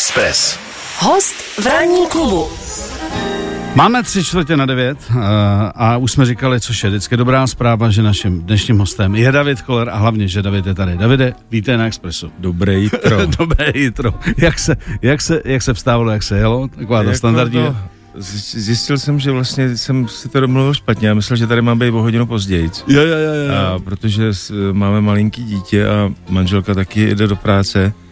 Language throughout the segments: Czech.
Express. Host v ranní klubu. Máme tři čtvrtě na devět uh, a už jsme říkali, což je vždycky dobrá zpráva, že naším dnešním hostem je David Koller a hlavně, že David je tady. Davide, vítej na Expressu. Dobré jitro. Dobré jitro. Jak se, jak, se, jak se vstávalo, jak se jelo? Taková ta Jako standardní. to- Zjistil jsem, že vlastně jsem si to domluvil špatně. Já myslel, že tady mám být o hodinu později. Jo, jo, jo, jo. A protože máme malinký dítě a manželka taky jde do práce, eh,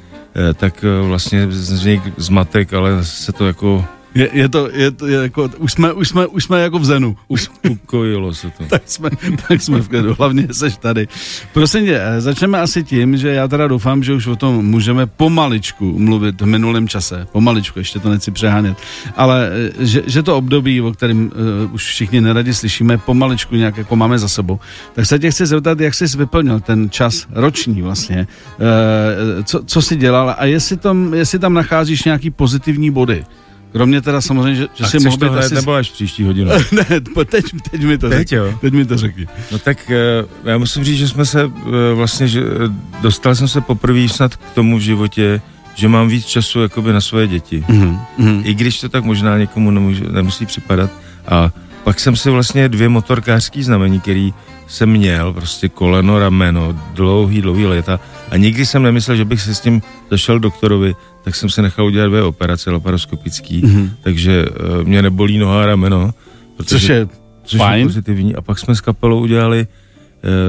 tak eh, vlastně vznik zmatek, ale se to jako Je, je, to, je to je jako, už jsme, už, jsme, už jsme jako v zenu. Už, ukojilo se to. tak jsme, tak jsme v klidu, hlavně seš tady. Prosím tě, eh, začneme asi tím, že já teda doufám, že už o tom můžeme pomaličku mluvit v minulém čase. Pomaličku, ještě to nechci přehánět. Ale eh, že, že to období, o kterém uh, už všichni neradi slyšíme, pomaličku nějak jako máme za sebou. Tak se tě chci zeptat, jak jsi vyplnil ten čas roční vlastně. Uh, co, co jsi dělal a jestli tam, jestli tam nacházíš nějaký pozitivní body. Kromě teda samozřejmě, že, že A si mohl být asi... nebo až příští hodinu? ne, teď, teď mi to Teď řekni. jo. Teď mi to řekni. No tak eh, já musím říct, že jsme se eh, vlastně, že eh, dostal jsem se poprvé snad k tomu v životě, že mám víc času jakoby na svoje děti. Mhm, mhm. I když to tak možná někomu nemůže, nemusí připadat. A pak jsem si vlastně dvě motorkářský znamení, který jsem měl, prostě koleno, rameno, dlouhý, dlouhý léta. A nikdy jsem nemyslel, že bych se s tím zašel doktorovi, tak jsem se nechal udělat dvě operace laparoskopický, Mhm. takže uh, mě nebolí noha a rameno. Protože, Což je což fajn. je pozitivní. A pak jsme s kapelou udělali,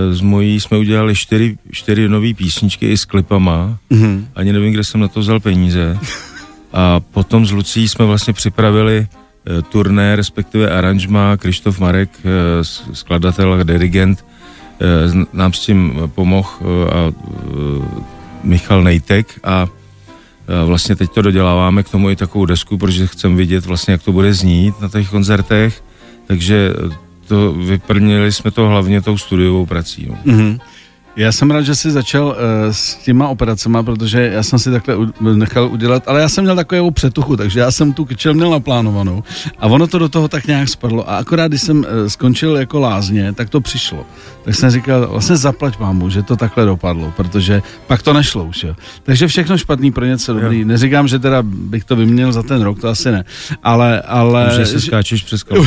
uh, s mojí jsme udělali čtyři, čtyři nové písničky i s klipama. Mhm. Ani nevím, kde jsem na to vzal peníze. A potom s Lucí jsme vlastně připravili eh, turné, respektive aranžma. Krištof Marek, skladatel a dirigent, nám s tím pomohl eh, a eh, Michal Nejtek a eh, vlastně teď to doděláváme k tomu i takovou desku, protože chcem vidět vlastně, jak to bude znít na těch koncertech, takže eh, to vyplnili jsme to hlavně tou studiovou prací. Mhm. Já jsem rád, že jsi začal uh, s těma operacemi, protože já jsem si takhle u, nechal udělat, ale já jsem měl takovou přetuchu, takže já jsem tu kyčel měl naplánovanou a ono to do toho tak nějak spadlo a akorát, když jsem uh, skončil jako lázně, tak to přišlo. Tak jsem říkal, vlastně zaplať mámu, že to takhle dopadlo, protože pak to nešlo už. Jo. Takže všechno špatný pro něco dobrý. Neříkám, že teda bych to vyměnil za ten rok, to asi ne, ale... ale Že se skáčeš přes jo.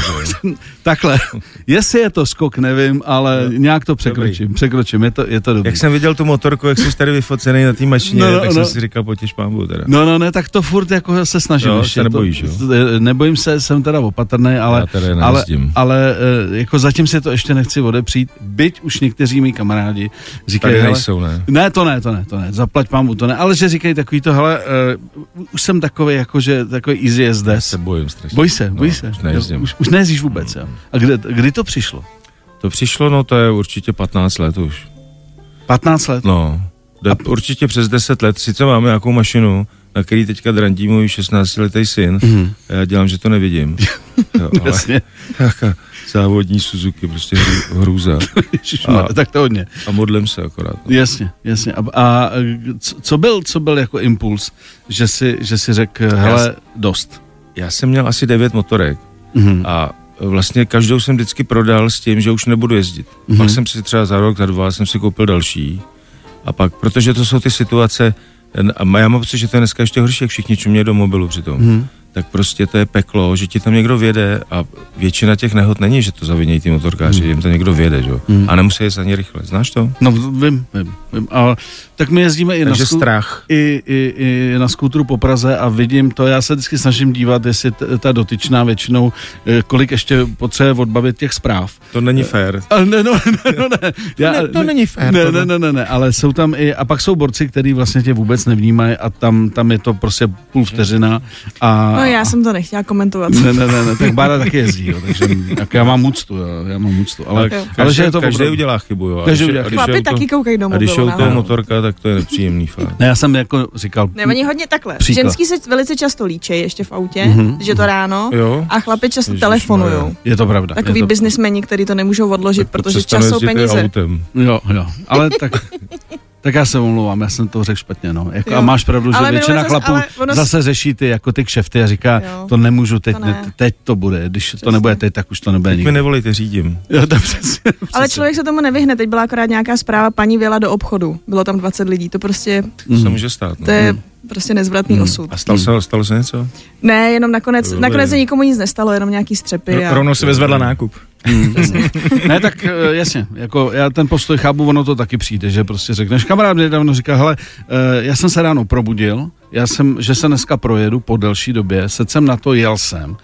Takhle, jestli je to skok, nevím, ale nějak to překročím, překročím, je to, je to dobrý. Jak jsem viděl tu motorku, jak jsi tady vyfocený na té mašině, No, no, no, tak no. jsem si říkal, potěž pámbu teda. No, no, ne, tak to furt jako se snažím. Jo, ještě se nebojíš, to, jo? to- Nebojím se, jsem teda opatrný, ale, ale, ale eh, jako zatím si to ještě nechci odepřít, byť už někteří mý kamarádi říkají, Tady hele, nejsou, ne? ne, to ne, to ne, to ne, zaplať pámu, to ne, ale že říkají takový to, hele, uh, už jsem takový, jako, že takový easy as this. se bojím strašně. Boj se, boj No, se. už nejezdím. Už, už nejezdíš vůbec, jo. A kde, kdy to přišlo? To přišlo, no to je určitě 15 let už. 15 let? No, jde určitě přes 10 let. Sice máme nějakou mašinu, na který teďka drantí můj 16-letý syn. Mhm. Já dělám, že to nevidím. Jo, ale Jasně. závodní Suzuki, prostě hru- hrůza. A- tak to hodně. A modlím se akorát. No. Jasně, jasně. A, a co- byl, co byl jako impuls, že si, že si řekl, hele, dost. Já jsem měl asi 9 motorek. Mhm. A vlastně každou jsem vždycky prodal s tím, že už nebudu jezdit. Mhm. Mm-hmm. Pak jsem si třeba za rok, za dva jsem si koupil další. A pak, protože to jsou ty situace, a já mám pocit, že to je dneska ještě horší, jak všichni čumějí do mobilu přitom. Mhm. Mm-hmm. Tak prostě to je peklo, že ti tam někdo věde a většina těch nehod není, že to zavinějí ty motorkáři, Mhm. mm. jim to někdo věde, že? jo. Mhm. Mm. A nemusí jezdit ani rychle, znáš to? No vím, vím, vím. A, tak my jezdíme i na, Takže skú- strach. i, i, i na skútru po Praze a vidím to, já se vždycky snažím dívat, jestli t- ta dotyčná většinou, eh, kolik ještě potřebuje odbavit těch zpráv. To není fér. Ale ne, no, ne, no, ne. Já, ne- to není fér, Ne, ne, ne, ne, ne, ale jsou tam i, a pak jsou borci, kteří vlastně tě vůbec nevnímají a tam, tam je to prostě půl vteřina. A, No já jsem to nechtěla komentovat. Ne, ne, ne, ne, tak Bára taky jezdí, jo, takže jak já mám úctu, jo, já mám úctu, ale, Ale, Jo. ale že je to každý opravdu- udělá chybu, jo. Každý udělá chybu. Chlapi taky koukají do A když je mobilu. u toho motorka, tak to je nepříjemný fakt. Ne, já jsem jako říkal, Ne, oni hodně takhle. Příklad. Ženský se velice často líčejí ještě v autě, Mhm. že to ráno. Jo? A chlapi často telefonují. je to pravda. Takový to, biznismeni, kteří to nemůžou odložit, Tak to protože čas jsou peníze. Autem. Jo, jo, ale tak Tak já se omlouvám, já jsem to řekl špatně, no. Jako, Jo. a máš pravdu, že Ale většina chlapů ale ono zase řeší ty, jako ty kšefty a říká, Jo. to nemůžu teď, To ne. ne. teď to bude, když to Přesně. nebude teď, tak už to nebude Teď mi nikdy. nevolejte, řídím. Jo, to přesně, Ale přesně. člověk se tomu nevyhne. Teď byla akorát nějaká zpráva, paní věla do obchodu. Bylo tam 20 lidí. To prostě, To se může stát. No. to je prostě nezvratný osud. A stalo se, stalo se něco? Ne, jenom nakonec, nakonec se nikomu nic nestalo, jenom nějaký střepy. A... Rovnou si vezvedla nákup. Ne, tak eh, jasně, jako já ten postoj chápu, ono to taky přijde, že prostě řekneš, kamarád mě nedávno říká, hele, eh, já jsem se ráno probudil, já jsem, že se dneska projedu po delší době, sedl jsem na to, jel jsem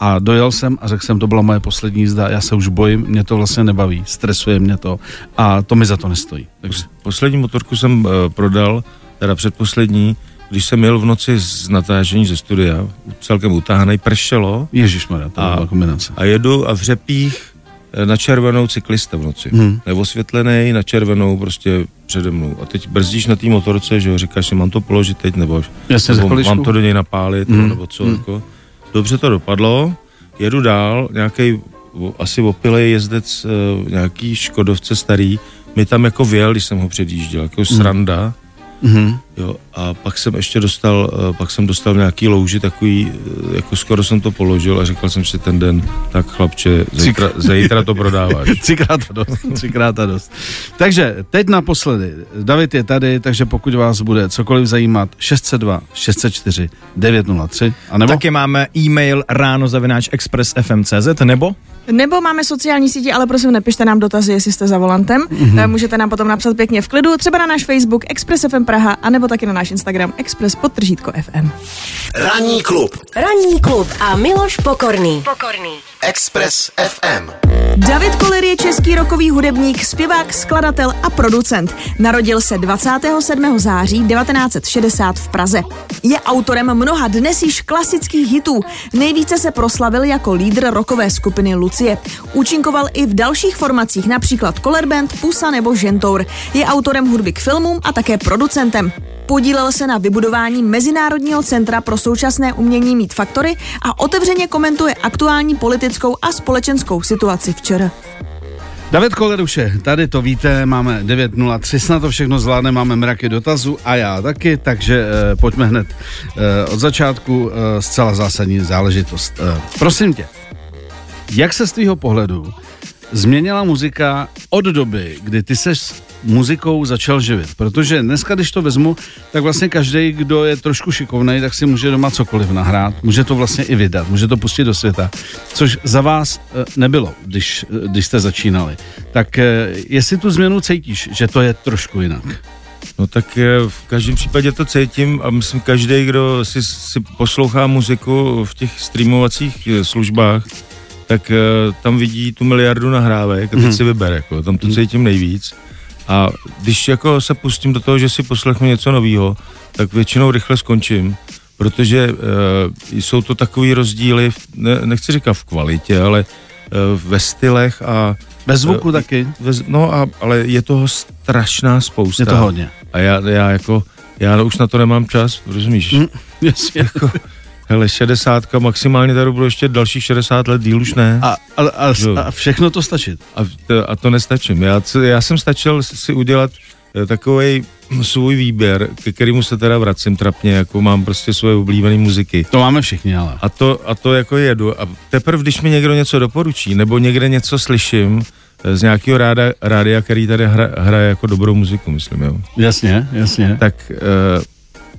a dojel jsem a řekl jsem, to byla moje poslední jízda, já se už bojím, mě to vlastně nebaví, stresuje mě to a to mi za to nestojí. Takže, Pos- Poslední motorku jsem uh, prodal, teda předposlední, když jsem jel v noci z natážení ze studia, celkem utáhaný, pršelo ježišmarja, to A- kombinace. a jedu a v řepích eh, na červenou cyklista v noci. Hmm. Hmm. Neosvětlený, na červenou prostě přede mnou. A teď brzdíš na té motorce, že jo, říkáš si, mám to položit teď, nebo, Jasně, nebo mám to do něj napálit, Hmm. hmm. nebo co. Hmm. Jako. Dobře to dopadlo, jedu dál, nějaký asi opilej jezdec, uh, nějaký škodovce starý, mi tam jako věl, když jsem ho předjížděl, jako sranda. Mhm. Jo, a pak jsem ještě dostal, eh, pak jsem dostal nějaký louži takový, eh, jako skoro jsem to položil a říkal jsem si ten den, tak chlapče, zítra, zítra to prodáváš. Třikrát a dost, třikrát a dost. Takže teď naposledy, David je tady, takže pokud vás bude cokoliv zajímat, 602 604 903, a nebo Taky máme e-mail ráno zavináč expressfm.cz nebo Nebo máme sociální sítě, ale prosím, nepište nám dotazy, jestli jste za volantem. Mm-hmm. Můžete nám potom napsat pěkně v klidu, třeba na náš Facebook Express FM Praha, anebo taky na náš Instagram Express podtržítko FM. Ranní klub. Ranní klub a Miloš Pokorný. Pokorný. Express FM. David Koller je český rokový hudebník, zpěvák, skladatel a producent. Narodil se 27. září 1960 v Praze. Je autorem mnoha dnes již klasických hitů. Nejvíce se proslavil jako lídr rockové skupiny Lucie. Účinkoval i v dalších formacích, například Koller Band, Pusa nebo Žentour. Je autorem hudby k filmům a také producentem. Podílel se na vybudování Mezinárodního centra pro současné umění Mít Faktory a otevřeně komentuje aktuální politickou a společenskou situaci včera. David je tady, to víte, máme 9.03, snad to všechno zvládne, máme mraky dotazů a já taky, takže eh, pojďme hned eh, od začátku, eh, zcela zásadní záležitost. Eh, prosím tě, jak se z tvýho pohledu změnila muzika od doby, kdy ty ses muzikou začal živit? Protože dneska, když to vezmu, tak vlastně každý, kdo je trošku šikovný, tak si může doma cokoliv nahrát, může to vlastně i vydat, může to pustit do světa, což za vás eh, nebylo, když, eh, když jste začínali. Tak eh, jestli tu změnu cítíš, že to je trošku jinak? No tak v každém případě to cítím a myslím, každý, kdo si, si poslouchá muziku v těch streamovacích službách, tak eh, tam vidí tu miliardu nahrávek a teď si vyber, jako, tam to cítím nejvíc. A když jako se pustím do toho, že si poslechnu něco nového, tak většinou rychle skončím, protože uh, jsou to takový rozdíly, v- ne, nechci říkat v kvalitě, ale uh, ve stylech a Bez zvuku Eh, taky? ve, no a, ale je toho strašná spousta. Je to hodně. A já, já jako, já už na to nemám čas, rozumíš? Hm, Jasně. Jako, hele, 60, maximálně tady budou ještě dalších 60 let, díl už ne. A, a, a, a všechno to stačit. A, to, a to nestačím. Já, já jsem stačil si udělat takový svůj výběr, ke kterému se teda vracím trapně, jako mám prostě svoje oblíbené muziky. To máme všichni, ale. A to, a to jako jedu. A teprve, když mi někdo něco doporučí, nebo někde něco slyším eh, z nějakého ráda, rádia, který tady hra, hraje jako dobrou muziku, myslím, jo. Jasně, jasně. tak, uh,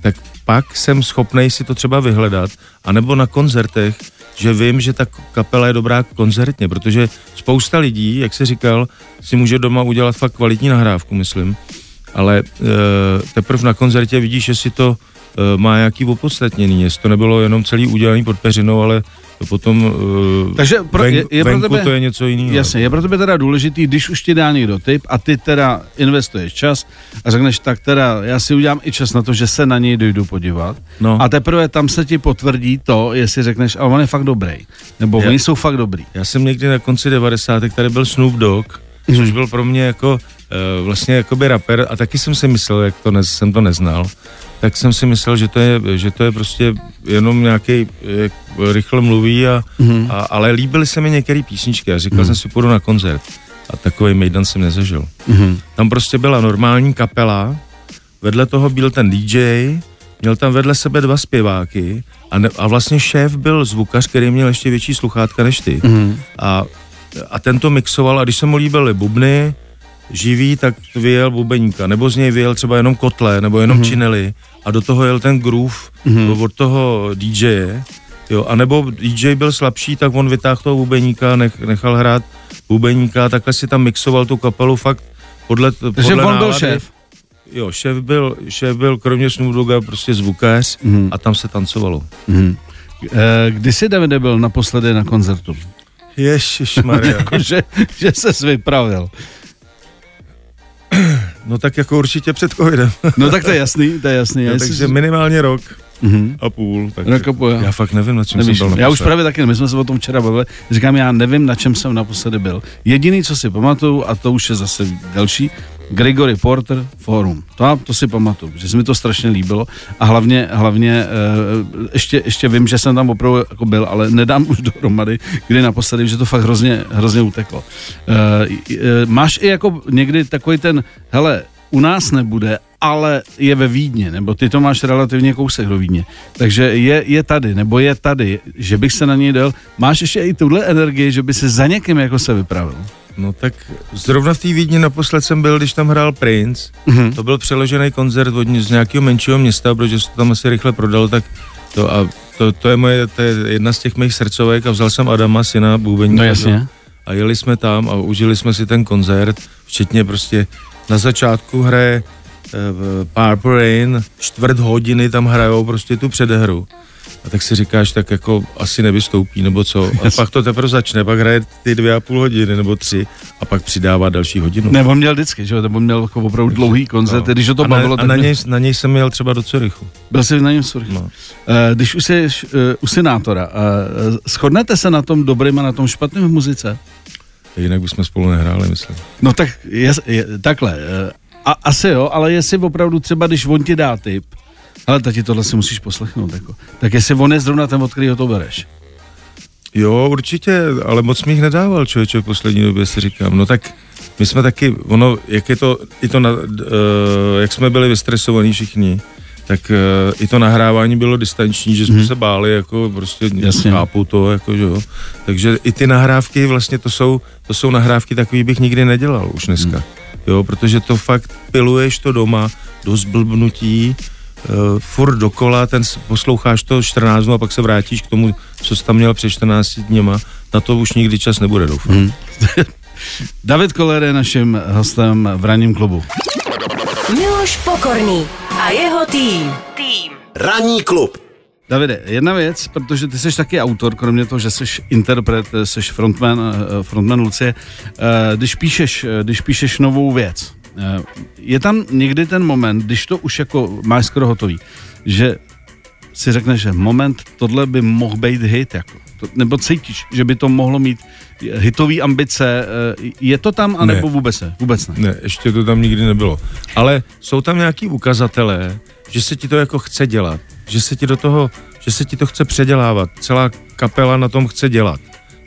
tak pak jsem schopný si to třeba vyhledat, anebo na koncertech, že vím, že ta kapela je dobrá koncertně, protože spousta lidí, jak se říkal, si může doma udělat fakt kvalitní nahrávku, myslím, ale uh, teprve na koncertě vidíš, jestli to má nějaký opodstatnění, jestli to nebylo jenom celý udělaný pod peřinou, ale to potom uh, Takže pro, ven, je, je pro tebe, to je něco jiného. Jasně, je pro tebe teda důležitý, když už ti dá někdo tip a ty teda investuješ čas a řekneš, tak teda já si udělám i čas na to, že se na něj dojdu podívat. No. A teprve tam se ti potvrdí to, jestli řekneš, ale on je fakt dobrý. Nebo Je- oni jsou fakt dobrý. Já jsem někdy na konci 90. tady byl Snoop Dogg, což byl pro mě jako uh, vlastně jakoby rapper a taky jsem si myslel, jak to ne, jsem to neznal, tak jsem si myslel, že to je, že to je prostě jenom nějaký jak rychle mluví, a, Mhm. a, ale líbily se mi některé písničky a říkal jsem si, půjdu na koncert. A takový mejdan jsem nezažil. Mhm. Tam prostě byla normální kapela, vedle toho byl ten DJ, měl tam vedle sebe dva zpěváky a, ne, a vlastně šéf byl zvukař, který měl ještě větší sluchátka než ty. Mm-hmm. A, a ten to mixoval a když se mu líbily bubny, živý, tak vyjel bubeníka, nebo z něj vyjel třeba jenom kotle, nebo jenom mm-hmm. činely a do toho jel ten groove mm-hmm. od toho DJe, jo, a nebo DJ byl slabší, tak on vytáhl toho bubeníka, nech, nechal hrát bubeníka, takhle si tam mixoval tu kapelu fakt podle, podle Takže on nálady. byl šéf. Jo, šéf byl, šéf byl kromě Snoop Dogga prostě zvukař mm. a tam se tancovalo. Mm. E, kdy jsi, Davide, byl naposledy na koncertu? Ježišmarja. jako, že, že se vypravil. No tak jako určitě před covidem. No tak to je jasný, to je jasný. No, Já takže si- minimálně rok Mhm. a půl. Tak Rok a půl, jo. já fakt nevím, na čem Nevíš, jsem byl já už právě taky, my jsme se o tom včera bavili, říkám, já nevím, na čem jsem naposledy byl. Jediný, co si pamatuju, a to už je zase další, Gregory Porter Forum. To, to si pamatuju, že se mi to strašně líbilo a hlavně, hlavně uh, ještě, ještě vím, že jsem tam opravdu jako byl, ale nedám už dohromady, kdy naposledy, že to fakt hrozně, hrozně uteklo. Uh, uh, máš i jako někdy takový ten, hele, u nás nebude, ale je ve Vídně, nebo ty to máš relativně kousek do Vídně. Takže je, je tady, nebo je tady, že bych se na něj dal. Máš ještě i tuhle energii, že by se za někým jako se vypravil. No tak zrovna v té Vídni naposled jsem byl, když tam hrál Prince. Mhm. To byl přeložený koncert od, z nějakého menšího města, protože se to tam asi rychle prodal, tak to, a to, to, je moje, to je jedna z těch mých srdcovek a vzal jsem Adama, syna Bůbeníka. No jasně. A jeli jsme tam a užili jsme si ten koncert, včetně prostě na začátku hraje eh, Purple Rain, čtvrt hodiny tam hrajou prostě tu předehru. A tak si říkáš, tak jako asi nevystoupí, nebo co. A pak to teprve začne, pak hraje ty dvě a půl hodiny, nebo tři, a pak přidává další hodinu. Ne, on měl vždycky, že jo, on měl jako opravdu dlouhý koncert, No. když to a na, bavilo, a tak na, mě- něj, na něj jsem jel třeba do Curychu. byl jsi na něm surch. No. Eh, Když už jsi eh, u senátora, eh, shodnete se na tom dobrým a na tom špatným v muzice? Jinak bychom spolu nehráli, myslím. No tak je, je, takhle, eh, a, asi jo, ale jestli opravdu třeba, když on ti dá tip, ale tati, tohle si musíš poslechnout, jako. tak jestli on je zrovna ten, od kterého to bereš. Jo, určitě, ale moc mi jich nedával člověče v poslední době, si říkám. No tak my jsme taky, ono, jak je to, i to, na, uh, jak jsme byli vystresovaní všichni, tak uh, i to nahrávání bylo distanční, že jsme hmm. se báli, jako prostě Jasně. chápu to, jako že jo. Takže i ty nahrávky vlastně to jsou, to jsou nahrávky takový bych nikdy nedělal už dneska. Hmm. Jo, protože to fakt piluješ to doma do zblbnutí, uh, furt dokola, ten posloucháš to 14 dnů a pak se vrátíš k tomu, co jsi tam měl před 14 dněma, na to už nikdy čas nebude, doufám. Hmm. David Koller je naším hostem v ranním klubu. Miloš Pokorný a jeho tým. Tým. Ranní klub. Davide, jedna věc, protože ty jsi taky autor, kromě toho, že jsi interpret, jsi frontman, eh, frontman Lucie, eh, když píšeš, eh, když píšeš novou věc, eh, je tam někdy ten moment, když to už jako máš skoro hotový, že si řekneš, že moment, tohle by mohl být hit, jako. To, nebo cítíš, že by to mohlo mít hitový ambice, eh, je to tam, anebo Ne. vůbec ne? Vůbec ne. Ne, ještě to tam nikdy nebylo. Ale jsou tam nějaký ukazatelé, že se ti to jako chce dělat, že se ti do toho, že se ti to chce předělávat. Celá kapela na tom chce dělat.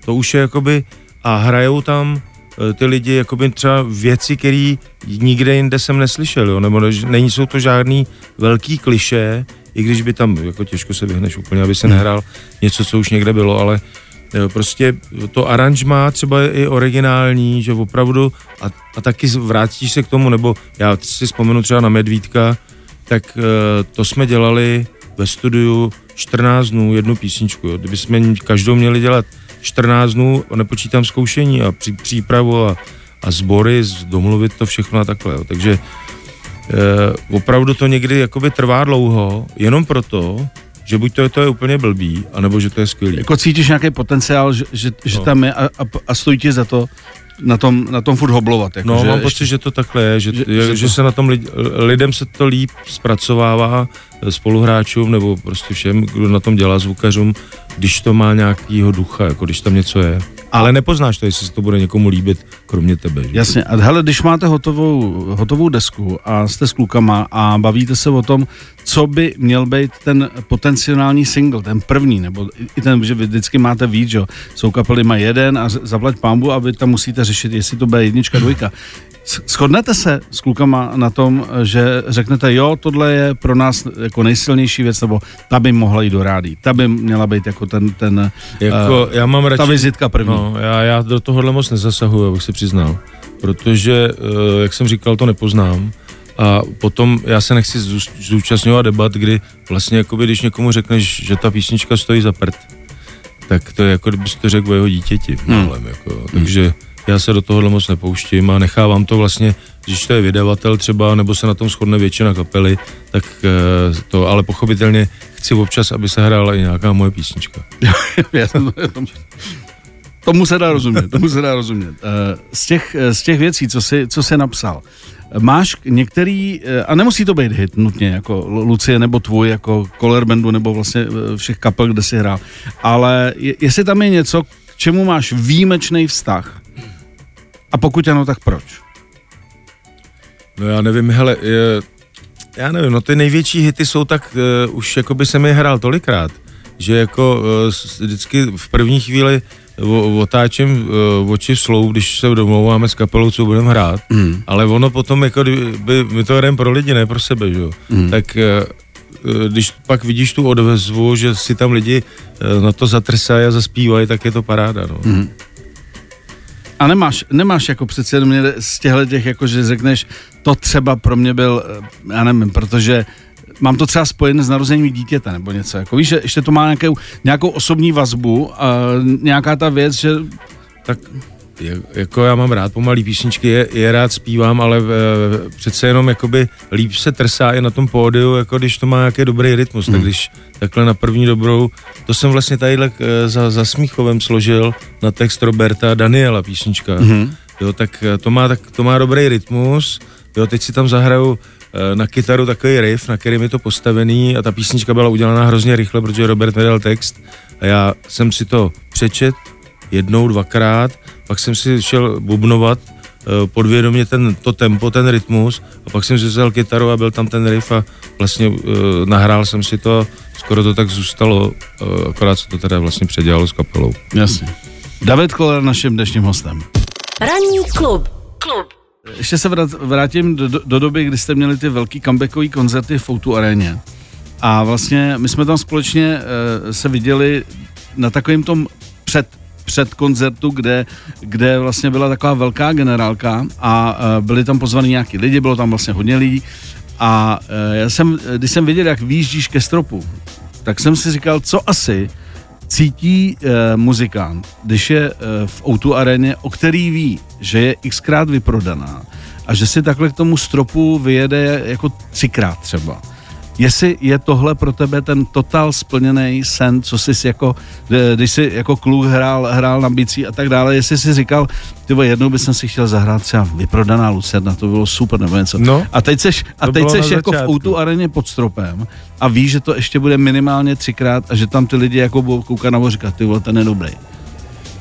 To už je jakoby, a hrajou tam eh, ty lidi jakoby třeba věci, které nikde jinde jsem neslyšel, jo? nebo není jsou to žádný velký kliše, i když by tam, jako těžko se vyhneš úplně, aby se nehrál něco, co už někde bylo, ale Jo, prostě to aranžma třeba je i originální, že opravdu a, a taky vrátíš se k tomu, nebo já si vzpomenu třeba na Medvídka, tak uh, to jsme dělali ve studiu 14 dnů jednu písničku. Jo. Kdyby jsme každou měli dělat 14 dnů, nepočítám zkoušení a při, přípravu a, a sbory, z- domluvit to všechno a takhle. Jo. Takže uh, opravdu to někdy jakoby trvá dlouho, jenom proto, že buď to je, to je úplně blbý, anebo že to je skvělý. Jako cítíš nějaký potenciál, že, že, že No. tam je a, a, a stojí ti za to na tom, na tom furt hoblovat. Jako, No, že mám ještě- pocit, že to takhle je, že, že- že, že že, to- se na tom lid, lidem se to líp zpracovává, spoluhráčům nebo prostě všem, kdo na tom dělá zvukařům, když to má nějakýho ducha, jako když tam něco je. Ale nepoznáš to, jestli se to bude někomu líbit, kromě tebe. Že? Jasně, a hele, když máte hotovou, hotovou desku a jste s klukama a bavíte se o tom, co by měl být ten potenciální single, ten první, nebo i- ten, že vy vždycky máte víc, že jo, jsou kapely má jeden a zaplať pámbu a vy tam musíte řešit, jestli to bude jednička, dvojka. Shodnete se s klukama na tom, že řeknete, jo, tohle je pro nás jako nejsilnější věc, nebo ta by mohla jít do rádí, ta by měla být jako ten, ten Jako, eh, já mám radši... ta vizitka první. No, já, já do tohohle moc nezasahuju, abych se přiznal. Protože, eh, jak jsem říkal, to nepoznám. A potom já se nechci zú- zúčastňovat debat, kdy vlastně, jakoby, když někomu řekneš, že ta písnička stojí za prd, tak to je jako kdybys to řekl o jeho dítěti. Hmm. Hmm. Jako, takže já se do tohohle moc nepouštím a nechávám to vlastně, když to je vydavatel třeba, nebo se na tom shodne většina kapely, tak eh, to, ale pochopitelně chci občas, aby se hrála i nějaká moje písnička. Tomu se dá rozumět, tomu se dá rozumět. Eh, Z těch, eh, z těch věcí, co jsi, co jsi napsal, máš některý, a nemusí to být hit nutně, jako Lu- Lucie nebo tvůj, jako Color Bandu, nebo vlastně všech kapel, kde jsi hrál, ale je- jestli tam je něco, k čemu máš výjimečný vztah, a pokud ano, tak proč? No já nevím, hele, je, já nevím, no ty největší hity jsou tak, uh, už jako by jsem je hrál tolikrát, že jako uh, vždycky v první chvíli o, otáčím uh, oči slou, když se domlouváme s kapelou, co budeme hrát, Mm. ale ono potom, jako by, my to hrajeme pro lidi, ne pro sebe, že jo, Mm. tak uh, když pak vidíš tu odvezvu, že si tam lidi uh, na to zatrsají a zaspívají, tak je to paráda, no. Mm. A nemáš, nemáš jako přece jenom z těchto těch, jako že řekneš, to třeba pro mě byl, eh, já nevím, protože mám to třeba spojené s narozením dítěte nebo něco. Jako víš, že ještě to má nějakou, nějakou osobní vazbu a nějaká ta věc, že Tak jako já mám rád pomalý písničky, je, je rád zpívám, ale e, přece jenom jakoby líp se trsá i na tom pódiu, jako když to má nějaký dobrý rytmus, Hmm. tak když takhle na první dobrou, to jsem vlastně tadyhle e, za, za Smíchovem složil na text Roberta Daniela písnička, Mhm. jo, tak e, to má, tak to má dobrý rytmus, jo, teď si tam zahraju na kytaru takový riff, na kterým je to postavený a ta písnička byla udělaná hrozně rychle, protože Robert nedal text a já jsem si to přečet jednou, dvakrát, pak jsem si šel bubnovat eh, podvědomě ten, to tempo, ten rytmus a pak jsem si vzal kytaru a byl tam ten riff a vlastně uh, nahrál jsem si to, skoro to tak zůstalo, uh, akorát se to teda vlastně předělalo s kapelou. jasně. David Koller naším dnešním hostem. Ranní klub. Klub. Ještě se vrát, vrátím do, do, do doby, kdy jste měli ty velký comebackové koncerty v Outu aréně. A vlastně my jsme tam společně uh, se viděli na takovým tom před před koncertu, kde, kde vlastně byla taková velká generálka a uh, byli tam pozvaní nějaký lidi, bylo tam vlastně hodně lidí a uh, já jsem, když jsem viděl, jak výjíždíš ke stropu, tak jsem si říkal, co asi cítí uh, muzikant, když je uh, v Outu aréně, o který ví, že je xkrát vyprodaná a že si takhle k tomu stropu vyjede jako třikrát třeba. Jestli je tohle pro tebe ten totál splněný sen, co jsi si jako, eh, když jsi jako kluk hrál, hrál na bicí a tak dále, jestli jsi říkal, ty vole, jednou bych si chtěl zahrát třeba vyprodaná Lucerna, to bylo super nebo něco. No, a teď seš, a teď seš na jako v začátku. Outu areně pod stropem a víš, že to ještě bude minimálně třikrát a že tam ty lidi jako budou koukat nebo říkat, ty vole, ten je dobrý.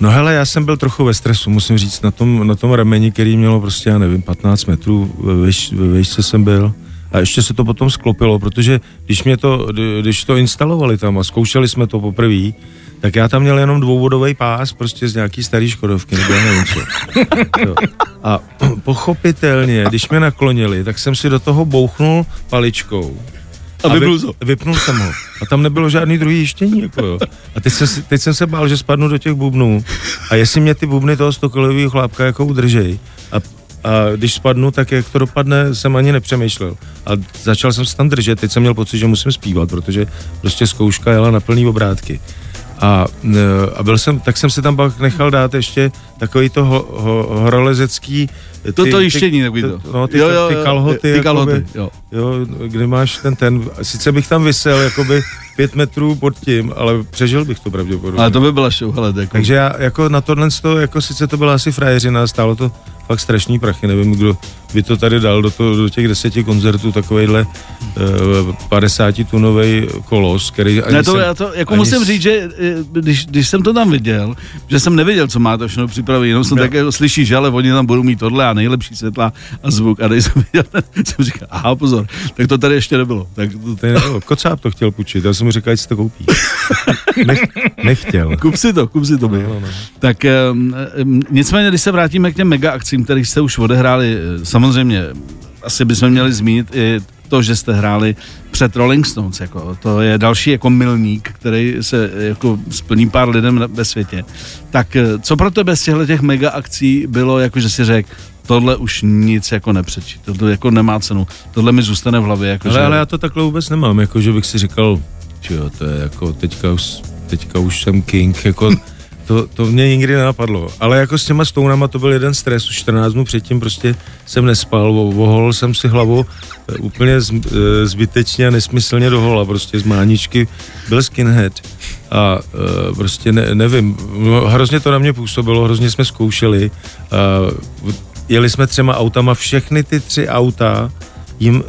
No hele, já jsem byl trochu ve stresu, musím říct, na tom, na tom rameni, který mělo prostě, já nevím, 15 metrů, ve, výš, ve výšce jsem byl. A ještě se to potom sklopilo, protože když mě to, kdy- když to instalovali tam a zkoušeli jsme to poprvé, tak já tam měl jenom dvouvodový pás, prostě z nějaký starý Škodovky, nebo já nevím co. Jo. A pochopitelně, když mě naklonili, tak jsem si do toho bouchnul paličkou. A vypnul vy-. Vypnul jsem ho. A tam nebylo žádný druhý jištění, jako jo. A teď jsem, teď jsem se bál, že spadnu do těch bubnů. A jestli mě ty bubny toho stokolového chlápka jako udržej. A, a když spadnu, tak jak to dopadne, jsem ani nepřemýšlel. A začal jsem se tam držet, teď jsem měl pocit, že musím zpívat, protože prostě zkouška jela na plný obrátky. A, a byl jsem, tak jsem si tam pak nechal dát ještě takový to ho, ho, horolezecký... To, to jištění takový to. No, ty, Jo, jo, ty kalhoty. ty jakoby, kalhoty, jo. Jo, kde máš ten ten, sice bych tam vysel jakoby pět metrů pod tím, ale přežil bych to pravděpodobně. Ale to by byla show, hele, jako, Takže já jako na tohle, to, jako sice to byla asi frajeřina, stálo to fakt strašný prachy, nevím, kdo by to tady dal do, to, do těch deseti koncertů, takovejhle uh, 50 tunový kolos, který ani Ne, to, jsem, já to, jako ani musím s- říct, že eh, když, když jsem to tam viděl, že jsem nevěděl, co má to všechno připravit, jenom jsem Jo. tak jako slyšíš, že ale oni tam budou mít tohle a nejlepší světla a zvuk a když jsem viděl, jsem říkal, aha, pozor, tak to tady ještě nebylo. Tak to, To no, Kocáb to chtěl půjčit, já jsem mu říkal, si to koupí. Nech, nechtěl. kup si to, kup si to. No, No, no, no. Tak um, nicméně, když se vrátíme k těm mega akcím, akcím, kterých jste už odehráli, eh, samozřejmě asi bychom měli zmínit i to, že jste hráli před Rolling Stones, jako, to je další jako milník, který se jako splní pár lidem na- ve světě. Tak eh, co pro tebe z těchto těch mega akcí bylo, jako že si řekl, tohle už nic jako nepřečí, tohle jako nemá cenu, tohle mi zůstane v hlavě. Jako Ale, že... ale já to takhle vůbec nemám, jako že bych si říkal, že jo, to je jako teďka už, teďka už jsem king, jako to, to mě nikdy nenapadlo. Ale jako s těma stounama to byl jeden stres, už 14 dnů předtím prostě jsem nespal, vo- voholil jsem si hlavu eh, úplně z, eh, zbytečně a nesmyslně do hola, prostě z máničky byl skinhead. A uh, prostě ne, nevím, no, hrozně to na mě působilo, hrozně jsme zkoušeli, uh, jeli jsme třema autama, všechny ty tři auta jim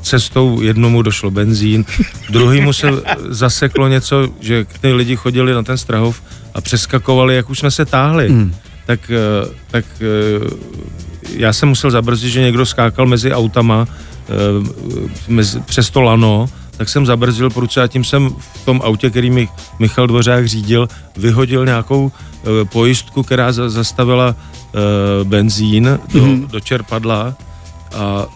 cestou jednomu došlo benzín, druhýmu se zaseklo něco, že ty lidi chodili na ten Strahov a přeskakovali, jak už jsme se táhli. Hmm. Tak, uh, tak uh, já jsem musel zabrzdit, že někdo skákal mezi autama uh, mezi, přes to lano, tak jsem zabrzdil pruce a tím jsem v tom autě, který mi Michal Dvořák řídil, vyhodil nějakou pojistku, která za, zastavila benzín do, mm-hmm. do čerpadla a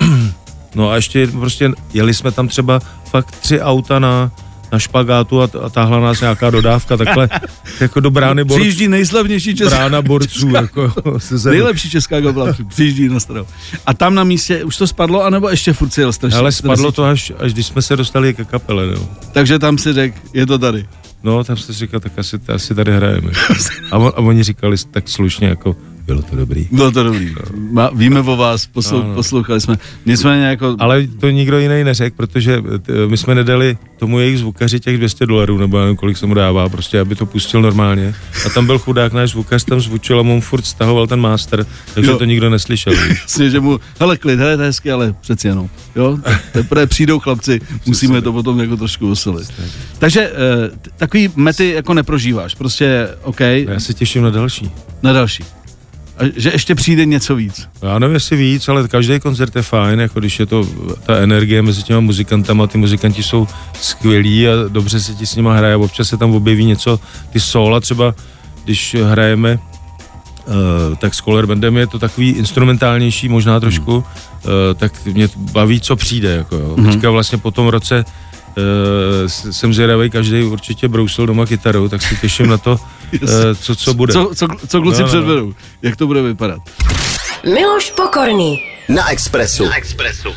no a ještě prostě jeli jsme tam třeba fakt tři auta na, na špagátu a, a táhla nás nějaká dodávka takhle jako do brány borců. Přijíždí nejslavnější česká, Brána borců, jako se nejlepší česká gobla, přijíždí na stranu. A tam na místě už to spadlo, anebo ještě furt si jel strašně? Ale spadlo to až, až když jsme se dostali ke kapele, no. Takže tam si řekl, je to tady. No, tam se říkal, tak asi, asi tady hrajeme. A, on, a oni říkali tak slušně, jako, bylo to dobrý. Bylo to dobrý. Ma, víme o vás, poslou, Ano. poslouchali jsme. Nicméně jako... Ale to nikdo jiný neřekl, protože t- my jsme nedali tomu jejich zvukaři těch 200 dolarů, nebo nevím, kolik se mu dává, prostě, aby to pustil normálně. A tam byl chudák náš zvukař, tam zvučil a mu furt stahoval ten master, takže Jo. to nikdo neslyšel. Jasně, že mu, hele klid, hele, to je hezky, ale přeci jenom. Jo? Teprve přijdou chlapci, musíme to potom jako trošku oselit. Takže t- takový mety jako neprožíváš, prostě OK, Já se těším na další. na další. A že ještě přijde něco víc. Já nevím, jestli víc, ale každý koncert je fajn, jako když je to ta energie mezi těma muzikantama, ty muzikanti jsou skvělí a dobře se ti s nima hraje, občas se tam objeví něco, ty sola třeba, když hrajeme, Uh, tak s Color Bandem je to takový instrumentálnější možná trošku, uh, tak mě baví, co přijde. Jako, jo. Teďka vlastně po tom roce jsem zvědavý, každý určitě brousil doma kytaru, tak se těším na to, uh, co, co bude. Co, co, co kluci No, no, no. předvedou, jak to bude vypadat. Miloš Pokorný. Na Expressu. Na Expressu.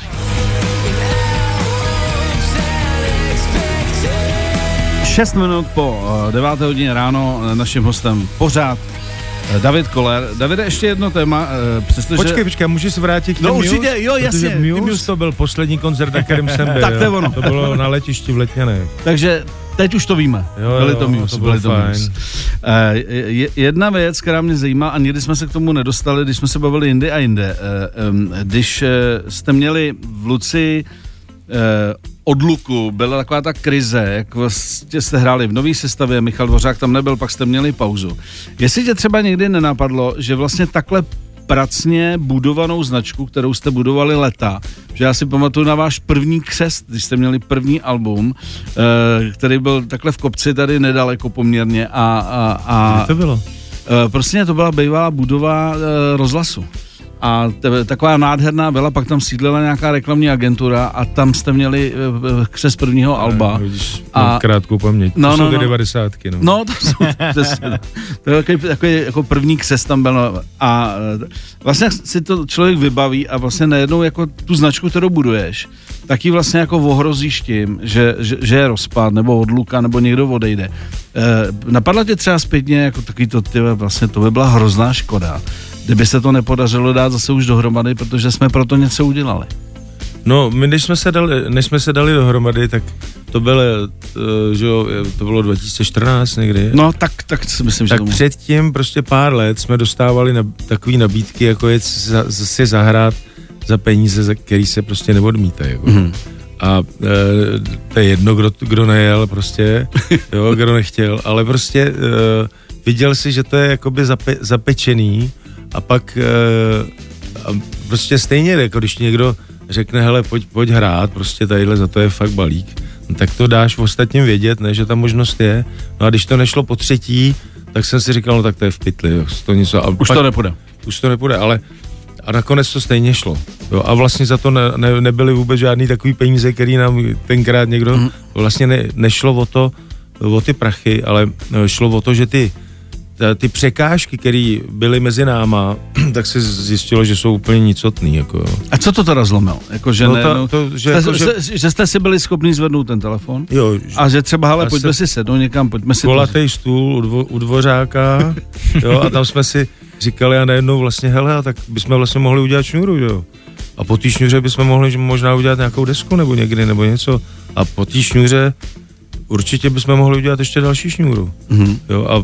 Šest minut po eh, 9. hodině ráno eh, naším hostem pořád eh, David Koller. Davide, ještě jedno téma, eh, přestože... Počkej, počkej, můžeš se vrátit k No těm určitě, Muse? jo, jasně, Muse, Muse. to byl poslední koncert, na kterém jsem byl. Tak to je ono. To bylo na letišti v Letňané. Takže teď už to víme. Jo, byli jo, to Muse, to bylo byli to fajn. Muse. Eh, je- Jedna věc, která mě zajímá, a nikdy jsme se k tomu nedostali, když jsme se bavili jinde a jinde. Eh, em, Když eh, jste měli v Luci eh, odluku, byla taková ta krize, jak vlastně jste hráli v nový sestavě, Michal Dvořák tam nebyl, pak jste měli pauzu. Jestli tě třeba někdy nenapadlo, že vlastně takhle pracně budovanou značku, kterou jste budovali leta, že já si pamatuju na váš první křest, když jste měli první album, eh, který byl takhle v kopci tady nedaleko poměrně a, a, a to bylo? Eh, Prostě to byla bývalá budova eh, rozhlasu. A taková nádherná byla, pak tam sídlila nějaká reklamní agentura a tam jste měli eh, křes prvního alba. No, vidíš, A- krátkou paměť. No, to jsou no, ty no. devadesátky, no. No, to jsou přesně. tak. To je takový, takový jako první křes tam byl. no. A eh, vlastně si to člověk vybaví a vlastně najednou jako tu značku, kterou buduješ, tak ji vlastně jako ohrozíš tím, že, že, že je rozpad, nebo odluka, nebo někdo odejde. E, napadlo tě třeba zpětně jako takový to, ty, vlastně to by byla hrozná škoda, kdyby se to nepodařilo dát zase už dohromady, protože jsme pro to něco udělali. No, my než jsme se dali, než jsme se dali dohromady, tak to bylo, uh, že jo, to bylo 2014 někdy. No tak, tak si myslím, že tak předtím prostě pár let jsme dostávali na, takové nabídky, jako je za, za, si zahrát za peníze, za který se prostě neodmítají. Jako. Mhm. Mm. A e, to je jedno, kdo, kdo nejel prostě, jo, kdo nechtěl, ale prostě e, viděl si, že to je jakoby zape, zapečený a pak e, a prostě stejně, jako když někdo řekne, hele, pojď, pojď hrát, prostě tadyhle za to je fakt balík, no, tak to dáš v ostatním vědět, ne, že ta možnost je. No a když to nešlo po třetí, tak jsem si říkal, no tak to je v pytli, jo, to něco. A Už pak, to nepůjde. už to nepůjde, ale a nakonec to stejně šlo. Jo, a vlastně za to ne, ne, nebyly vůbec žádný takový peníze, který nám tenkrát někdo, mm. vlastně ne, nešlo o to, o ty prachy, ale eh, šlo o to, že ty ty překážky, které byly mezi náma, tak se zjistilo, že jsou úplně nicotný. Jako, jo. A co to teda zlomilo? Jako, že, No ne, ta- no, to, že že, jako, že, že- že, že jste si byli schopni zvednout ten telefon? Jo, A že třeba, hele, pojďme se- si sednout někam, pojďme si... to- kolatý stůl u, dvo, u dvořáka, jo, a tam jsme si říkali a najednou vlastně, hele, a tak bychom vlastně mohli udělat šňůru, jo. A po té šňůře bychom mohli že možná udělat nějakou desku nebo někdy, nebo něco. A po té šňůře určitě bychom mohli udělat ještě další šňůru. Mhm. Jo, a,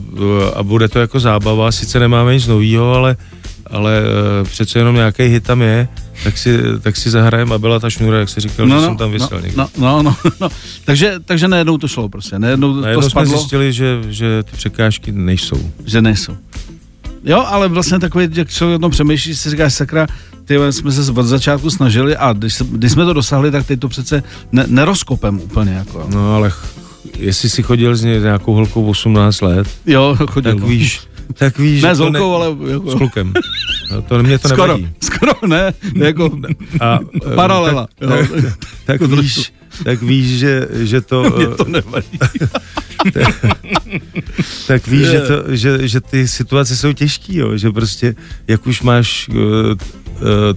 a bude to jako zábava, sice nemáme nic novýho, ale, ale eh, přece jenom nějaký hit tam je, tak si, tak si zahrajeme a byla ta šňůra, jak jsi říkal, že jsem tam vysel no, někde. no, no, no, no. Takže, takže najednou to šlo prostě, najednou, Najednou to jsme spadlo, zjistili, že, že ty překážky nejsou. že nejsou. Jo, ale vlastně takový, jak člověk o tom přemýšlí, si říkáš, sakra, ty jsme se od začátku snažili a když, když jsme to dosáhli, tak teď to přece ne, nerozkopem úplně. Jako. No. No ale ch- chtě si chodil s ně- nějakou holkou 18 let, Jo, chodil. tak no. víš, tak víš, Ne že s to holkou, ale s jako, klukem. No, to mě to skoro, nevadí. skoro ne, jako A, eh, paralela. Tak, jo. tak, tak víš, tak víš, že, že to, Mě to nevadí. tak víš, že, to, že, že ty situace jsou těžký, jo, že prostě, jak už máš uh,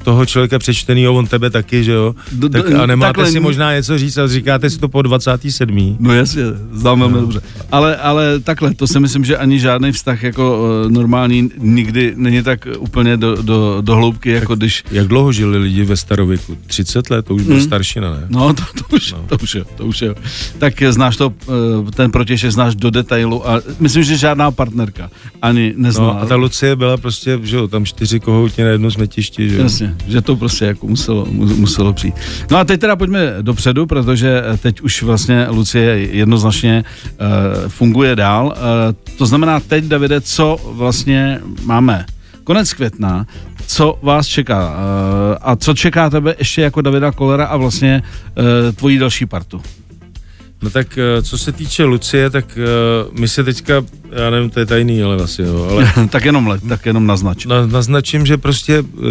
toho člověka přečtenýho, on tebe taky, že jo, tak a nemáte takhle- si možná něco říct a říkáte si to po 27. No jasně, známe no. dobře. Ale, ale takhle, to si myslím, že ani žádný vztah jako uh, normální nikdy není tak úplně do, do, do hloubky, jako když... Jak dlouho žili lidi ve starověku? 30 let? To už byl Hmm. staršina, ne? No, to, to, už, No. to už jo, to už jo. Tak znáš to, uh, ten protěžek znáš do detailu a myslím, že žádná partnerka ani nezná. No a ta Lucie byla prostě, že jo, tam čtyři kohouti na jednom smetišti, že. Jasně, že to prostě jako muselo, mu- muselo přijít. No a teď teda pojďme dopředu, protože teď už vlastně Lucie jednoznačně uh, funguje dál. Uh, to znamená teď, Davide, co vlastně máme? Konec května, co vás čeká? Uh, a co čeká tebe ještě jako Davida Kolera a vlastně uh, tvojí další partu? No tak eh, co se týče Lucie, tak eh, my se teďka, já nevím, to je tajný, ale vlastně jo, ale tak jenom let, tak jenom naznač. na, naznačím, že prostě uh,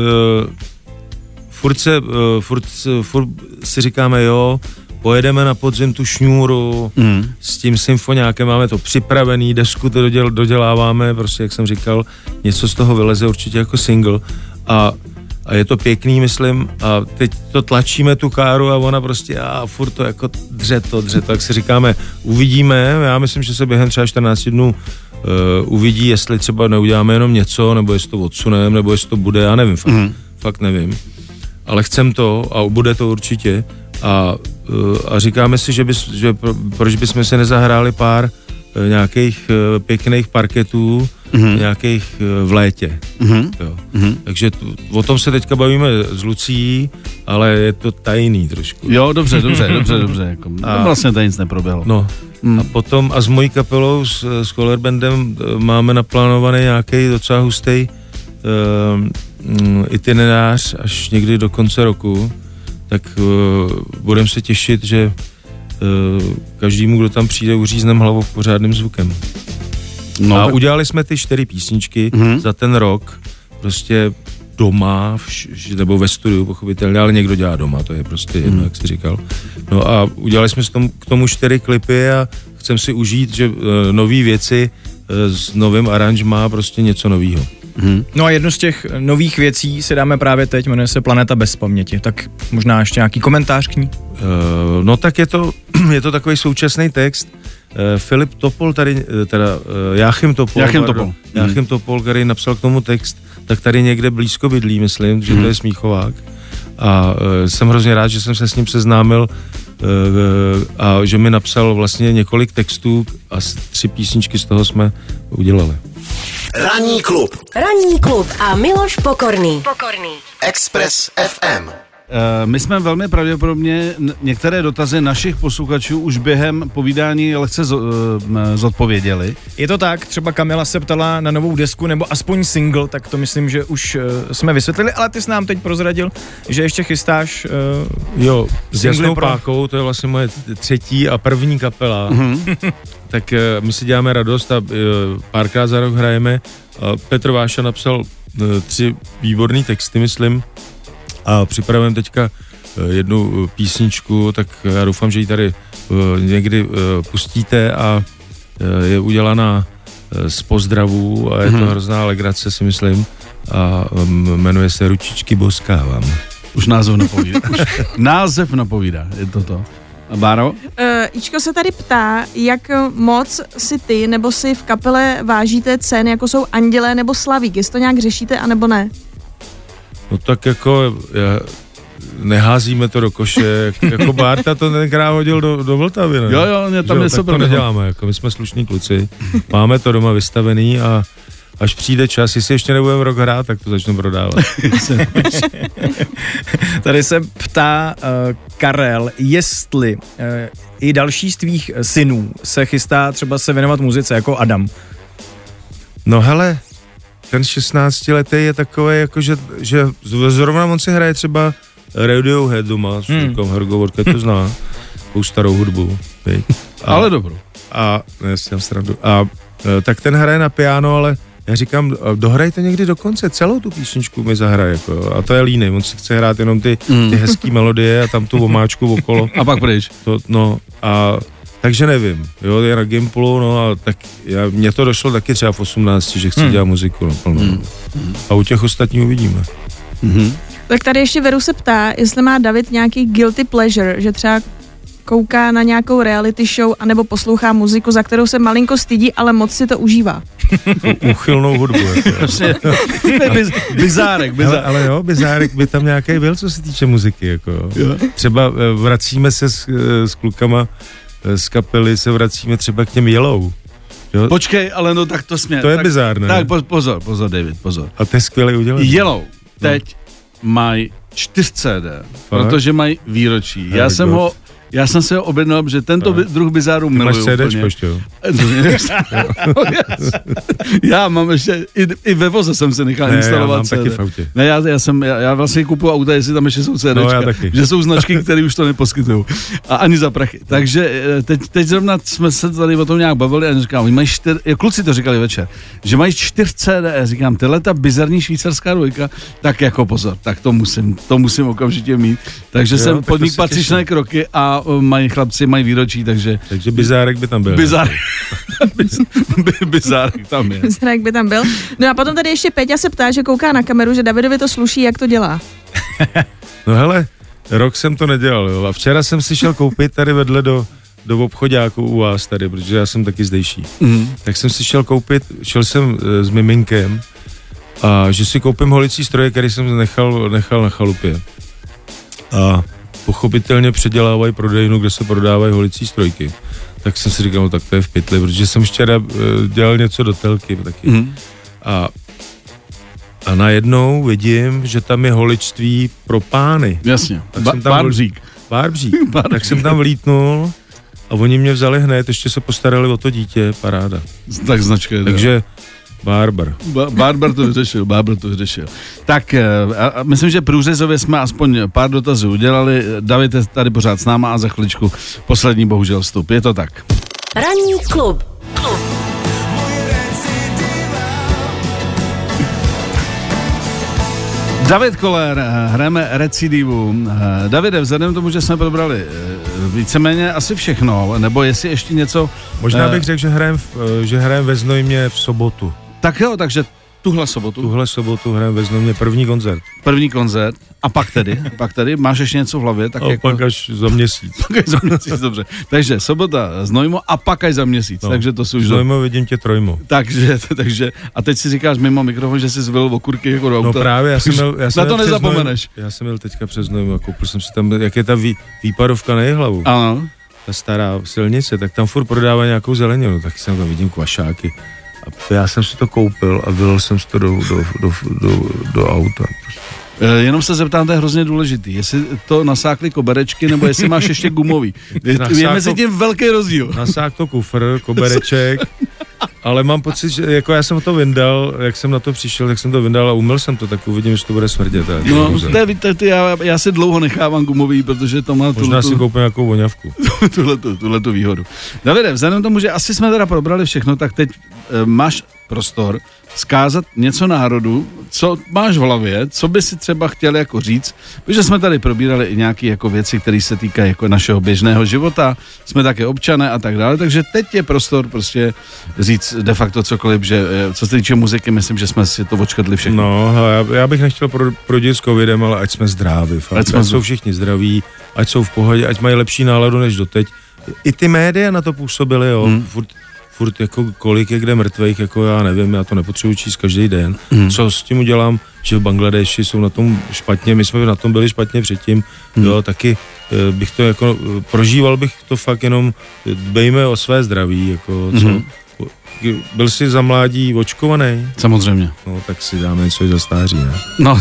furt, se, uh, furt, furt si říkáme, jo, pojedeme na podzim tu šňůru, Mm. s tím symfoniákem máme to připravený, desku to doděl, doděláváme, prostě jak jsem říkal, něco z toho vyleze určitě jako single a, a je to pěkný, myslím, a teď to tlačíme tu káru a ona prostě a furt to jako dře to, dře to, tak si říkáme, uvidíme, já myslím, že se během třeba 14 dnů uh, uvidí, jestli třeba neuděláme jenom něco, nebo jestli to odsuneme, nebo jestli to bude, já nevím, fakt, mm. fakt nevím. Ale chcem to a bude to určitě a, uh, a říkáme si, že, bys, že pro, proč bychom se nezahráli pár nějakých uh, pěkných parketů, mm. nějakých uh, v létě. Mm. Jo. Mm. Takže t- o tom se teďka bavíme s Lucí, ale je to tajný trošku. Jo, dobře, dobře, dobře, dobře. Jako, A- vlastně tady nic neproběhlo. No, a potom a s mojí kapelou, s, s Color Bandem, eh, máme naplánovaný nějaký docela hustý uh, itinerář až někdy do konce roku, tak uh, budeme se těšit, že každému, kdo tam přijde, uříznem hlavou pořádným zvukem. no, a tak- udělali jsme ty čtyři písničky Mhm. za ten rok, prostě doma, vš, nebo ve studiu, pochopitelně, ale někdo dělá doma, to je prostě jedno, jak jsi říkal. No a udělali jsme tom, k tomu čtyři klipy a chcem si užít, že uh, nové věci uh, s novým aranž má prostě něco nového. No a jednu z těch nových věcí si dáme právě teď, jmenuje se Planeta bez paměti. Tak možná ještě nějaký komentář k ní? Uh, no tak je to, je to takový současný text. Uh, Filip Topol tady, eh, teda uh, Jáchym Topol, Jáchym pardon, Topol. Jáchym Topol, který napsal k tomu text, tak tady někde blízko bydlí, myslím, že to je Smíchovák. A uh, jsem hrozně rád, že jsem se s ním seznámil a že mi napsal vlastně několik textů a tři písničky z toho jsme udělali. Ranní klub. Ranní klub a Miloš Pokorný. Pokorný. Express FM. Eh, My jsme velmi pravděpodobně některé dotazy našich posluchačů už během povídání lehce eh, zodpověděli. Je to tak, třeba Kamila se ptala na novou desku nebo aspoň single, tak to myslím, že už uh, jsme vysvětlili, ale ty jsi nám teď prozradil, že ještě chystáš uh, Jo, s Jasnou pro- pákou, to je vlastně moje třetí a první kapela. Mm-hmm. tak eh, my si děláme radost a eh, párkrát za rok hrajeme. A Petr Váša napsal eh, tři výborné texty, myslím, a připravujeme teďka eh, jednu eh, písničku, tak já doufám, že ji tady eh, někdy pustíte a je udělaná z pozdravů a je to hrozná legrace, si myslím. A mm, jmenuje se Ručičky boskávám. Už název napovídá. Už název napovídá, je to to. A Báro? Uh, Ičko se tady ptá, jak moc si ty nebo si v kapele vážíte cen, jako jsou Andělé nebo Slavík. Jestli to nějak řešíte, anebo ne? No tak jako já, neházíme to do koše, jak- jako Bárta to tenkrát hodil do, do Vltavy, ne? Jo, jo, mě tam něco tak to neděláme, jako my jsme slušní kluci, máme to doma vystavený a až přijde čas, jestli ještě nebudeme rok hrát, tak to začnu prodávat. Tady se ptá uh, Karel, jestli uh, i další z tvých synů se chystá třeba se věnovat muzice jako Adam. No hele, ten 16 letý je takový, jako že, že zrovna on si hraje třeba Radiohead doma, s Hmm. hmm. Hergo Vodka to zná, takovou starou hudbu. A, Ale dobrou. a, ne, si srandu. a e, tak ten hraje na piano, ale já říkám, a dohrajte někdy do konce, celou tu písničku mi zahraje, jako, a to je líný, on si chce hrát jenom ty, Mm. ty hezký melodie a tam tu omáčku okolo. A pak pryč. To, no, a takže nevím, jo, je na Gimplu, no a tak já, mně to došlo taky třeba v 18, že chci Hmm. hmm. dělat muziku naplno. Hmm. A u těch ostatních uvidíme. Mhm. Tak tady ještě Veru se ptá, jestli má David nějaký guilty pleasure, že třeba kouká na nějakou reality show anebo poslouchá muziku, za kterou se malinko stydí, ale moc si to užívá. Uchylnou hudbu. Jako. Prostě, biz, bizárek, ale, bizárek. ale jo, bizárek by tam nějaký byl, co se týče muziky. Jako, jo. Třeba eh, vracíme se s, eh, s klukama z kapely, se vracíme třeba k těm Yellow. Jo? Počkej, ale no tak to směr. To je tak, bizárné. Tak po- pozor, pozor, David, pozor. A to je skvěle udělané. Yellow teď mají 4 CD, protože mají výročí. Já Very jsem ho já jsem se ho objednal, že tento Tak. druh bizáru Ty máš miluju CDčko úplně. ještě, jo? já mám ještě, i, i ve voze jsem si nechal Ne, já instalovat mám CD. taky v autě. Ne, já, já, jsem, já, já vlastně kupuju auta, jestli tam ještě jsou CDčka, No, já taky. že jsou značky, které už to neposkytují. A ani za prachy. Takže eh, teď, teď zrovna jsme se tady o tom nějak bavili a říkám, oni mají čtyř, eh, kluci to říkali večer, že mají čtyř CD, říkám, tyhle ta bizarní švýcarská dvojka, tak jako pozor, tak to musím, to musím okamžitě mít. Takže Jo, jsem tak podnik se patřičné kroky a eh, mají chlapci, mají výročí, takže Takže bizárek by tam byl. bizar, Bi- bizárek tam je. Jak by tam byl. No a potom tady ještě Peťa se ptá, že kouká na kameru, že Davidovi to sluší, jak to dělá. No hele, rok jsem to nedělal, jo. A včera jsem si šel koupit tady vedle do, do obchodáku u vás tady, protože já jsem taky zdejší. Mm. Tak jsem si šel koupit, šel jsem e, s miminkem a že si koupím holicí stroje, který jsem nechal, nechal na chalupě. A pochopitelně předělávají prodejnu, kde se prodávají holicí strojky. Tak jsem si říkal, no tak to je v pytli, protože jsem včera e, dělal něco do telky taky. Mm. A, a najednou vidím, že tam je holičství pro pány. Jasně. Tak Ba- jsem tam Barbřík. Bárbřík. Bárbřík. tak jsem tam vlítnul a oni mě vzali hned, ještě se postarali o to dítě, paráda. Tak značka je. Takže Barber. Ba- Barber to vyřešil, Barber to vyřešil. Tak eh, a, a myslím, že průřezově jsme aspoň pár dotazů udělali. David je tady pořád s náma a za chviličku poslední bohužel vstup. Je to tak. Ranní klub. David Koller, eh, hrajeme recidivu. Eh, Davide, vzhledem k tomu, že jsme probrali víceméně asi všechno, nebo jestli ještě něco, Možná bych řekl, že hrajem, v- eh, že hrajem ve Znojmě v sobotu. Tak jo, takže tuhle sobotu, Tuhle sobotu hrajem ve Znojmě první koncert. první koncert, a pak tedy, pak tedy, máš ještě něco v hlavě, tak A jako... pak až za měsíc. Pak až za měsíc, dobře. Takže sobota Znojmo a pak až za měsíc, No. takže to jsou už... Znojmo vidím tě trojmo. Takže, takže, a teď si říkáš mimo mikrofon, že jsi zvil okurky jako do No auta. právě, já jsem měl, já jsem Na to měl nezapomeneš. Znojmo- Já jsem měl teďka přes Znojmo koupil jsem si tam, jak je ta vý, výpadovka na hlavu. Ano. ta stará silnice, tak tam furt prodává nějakou zeleninu, tak jsem tam vidím kvašáky. A já jsem si to koupil a vylil jsem si to do, do, do, do, do auta. E, jenom se zeptám, to je hrozně důležitý, jestli to nasákli koberečky, nebo jestli máš ještě gumový. Je, je mezi tím velký rozdíl. Nasák to kufr, kobereček, ale mám pocit, že jako já jsem to vyndal, jak jsem na to přišel, tak jsem to vyndal a umyl jsem to, tak uvidím, že to bude smrdět. No, je, to, to, já, já si dlouho nechávám gumový, protože to má Možná si koupím nějakou voňavku. tuhle, tuhle výhodu. Davide, vzhledem k tomu, že asi jsme teda probrali všechno, tak teď e, máš prostor zkázat něco národu, co máš v hlavě, co by si třeba chtěl jako říct, protože jsme tady probírali i nějaké jako věci, které se týkají jako našeho běžného života, jsme také občané a tak dále, takže teď je prostor prostě říct de facto cokoliv, že eh, co se týče muziky, myslím, že jsme si to očkrtli všechno. No, hele, já, já bych nechtěl pro, prodit s covidem, ale ať jsme zdraví. Fakt. Ať jsme ať jsou všichni zdraví, ať jsou v pohodě, ať mají lepší náladu než doteď. I ty média na to působily, jo. Hmm. Furt, furt jako kolik je kde mrtvých, jako já nevím, já to nepotřebuji číst každý den. Hmm. Hmm. Co s tím udělám, že v Bangladeši jsou na tom špatně, my jsme na tom byli špatně předtím, Hmm. hmm. jo, taky eh, bych to jako, eh, prožíval bych to fakt jenom, eh, dbejme o své zdraví, jako co, Mhm. byl jsi za mládí očkovaný, Samozřejmě. no tak si dáme něco i za stáří, ne? No,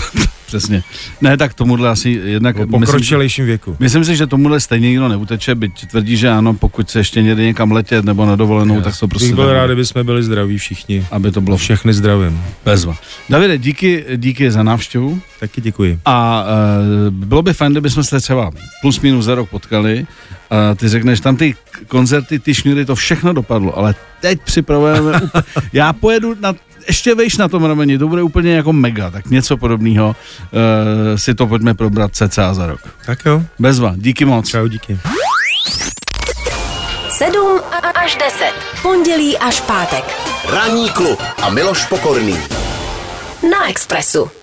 přesně. Ne, tak tomuhle asi jednak... Po myslím, pokročilejším věku. Myslím si, že tomuhle stejně nikdo neuteče, byť tvrdí, že ano, pokud se ještě někde někam letět nebo na dovolenou, tak to prostě bych byl rád, jsme byli zdraví všichni. aby to bylo Všechny zdravím. bezva. Davide, díky, díky za návštěvu Taky děkuji. a uh, bylo by fajn, kdybychom se třeba plus minus za rok potkali a ty řekneš, tam ty koncerty, ty šňury, to všechno dopadlo, ale teď připravujeme, úplně, já pojedu na ještě vejš na tom rameni, to bude úplně jako mega, tak něco podobného uh, si to pojďme probrat cca za rok. Tak jo. Bezva, díky moc. Čau, díky. 7 až 10. Pondělí až pátek. Ranní klub a Miloš Pokorný. Na Expressu.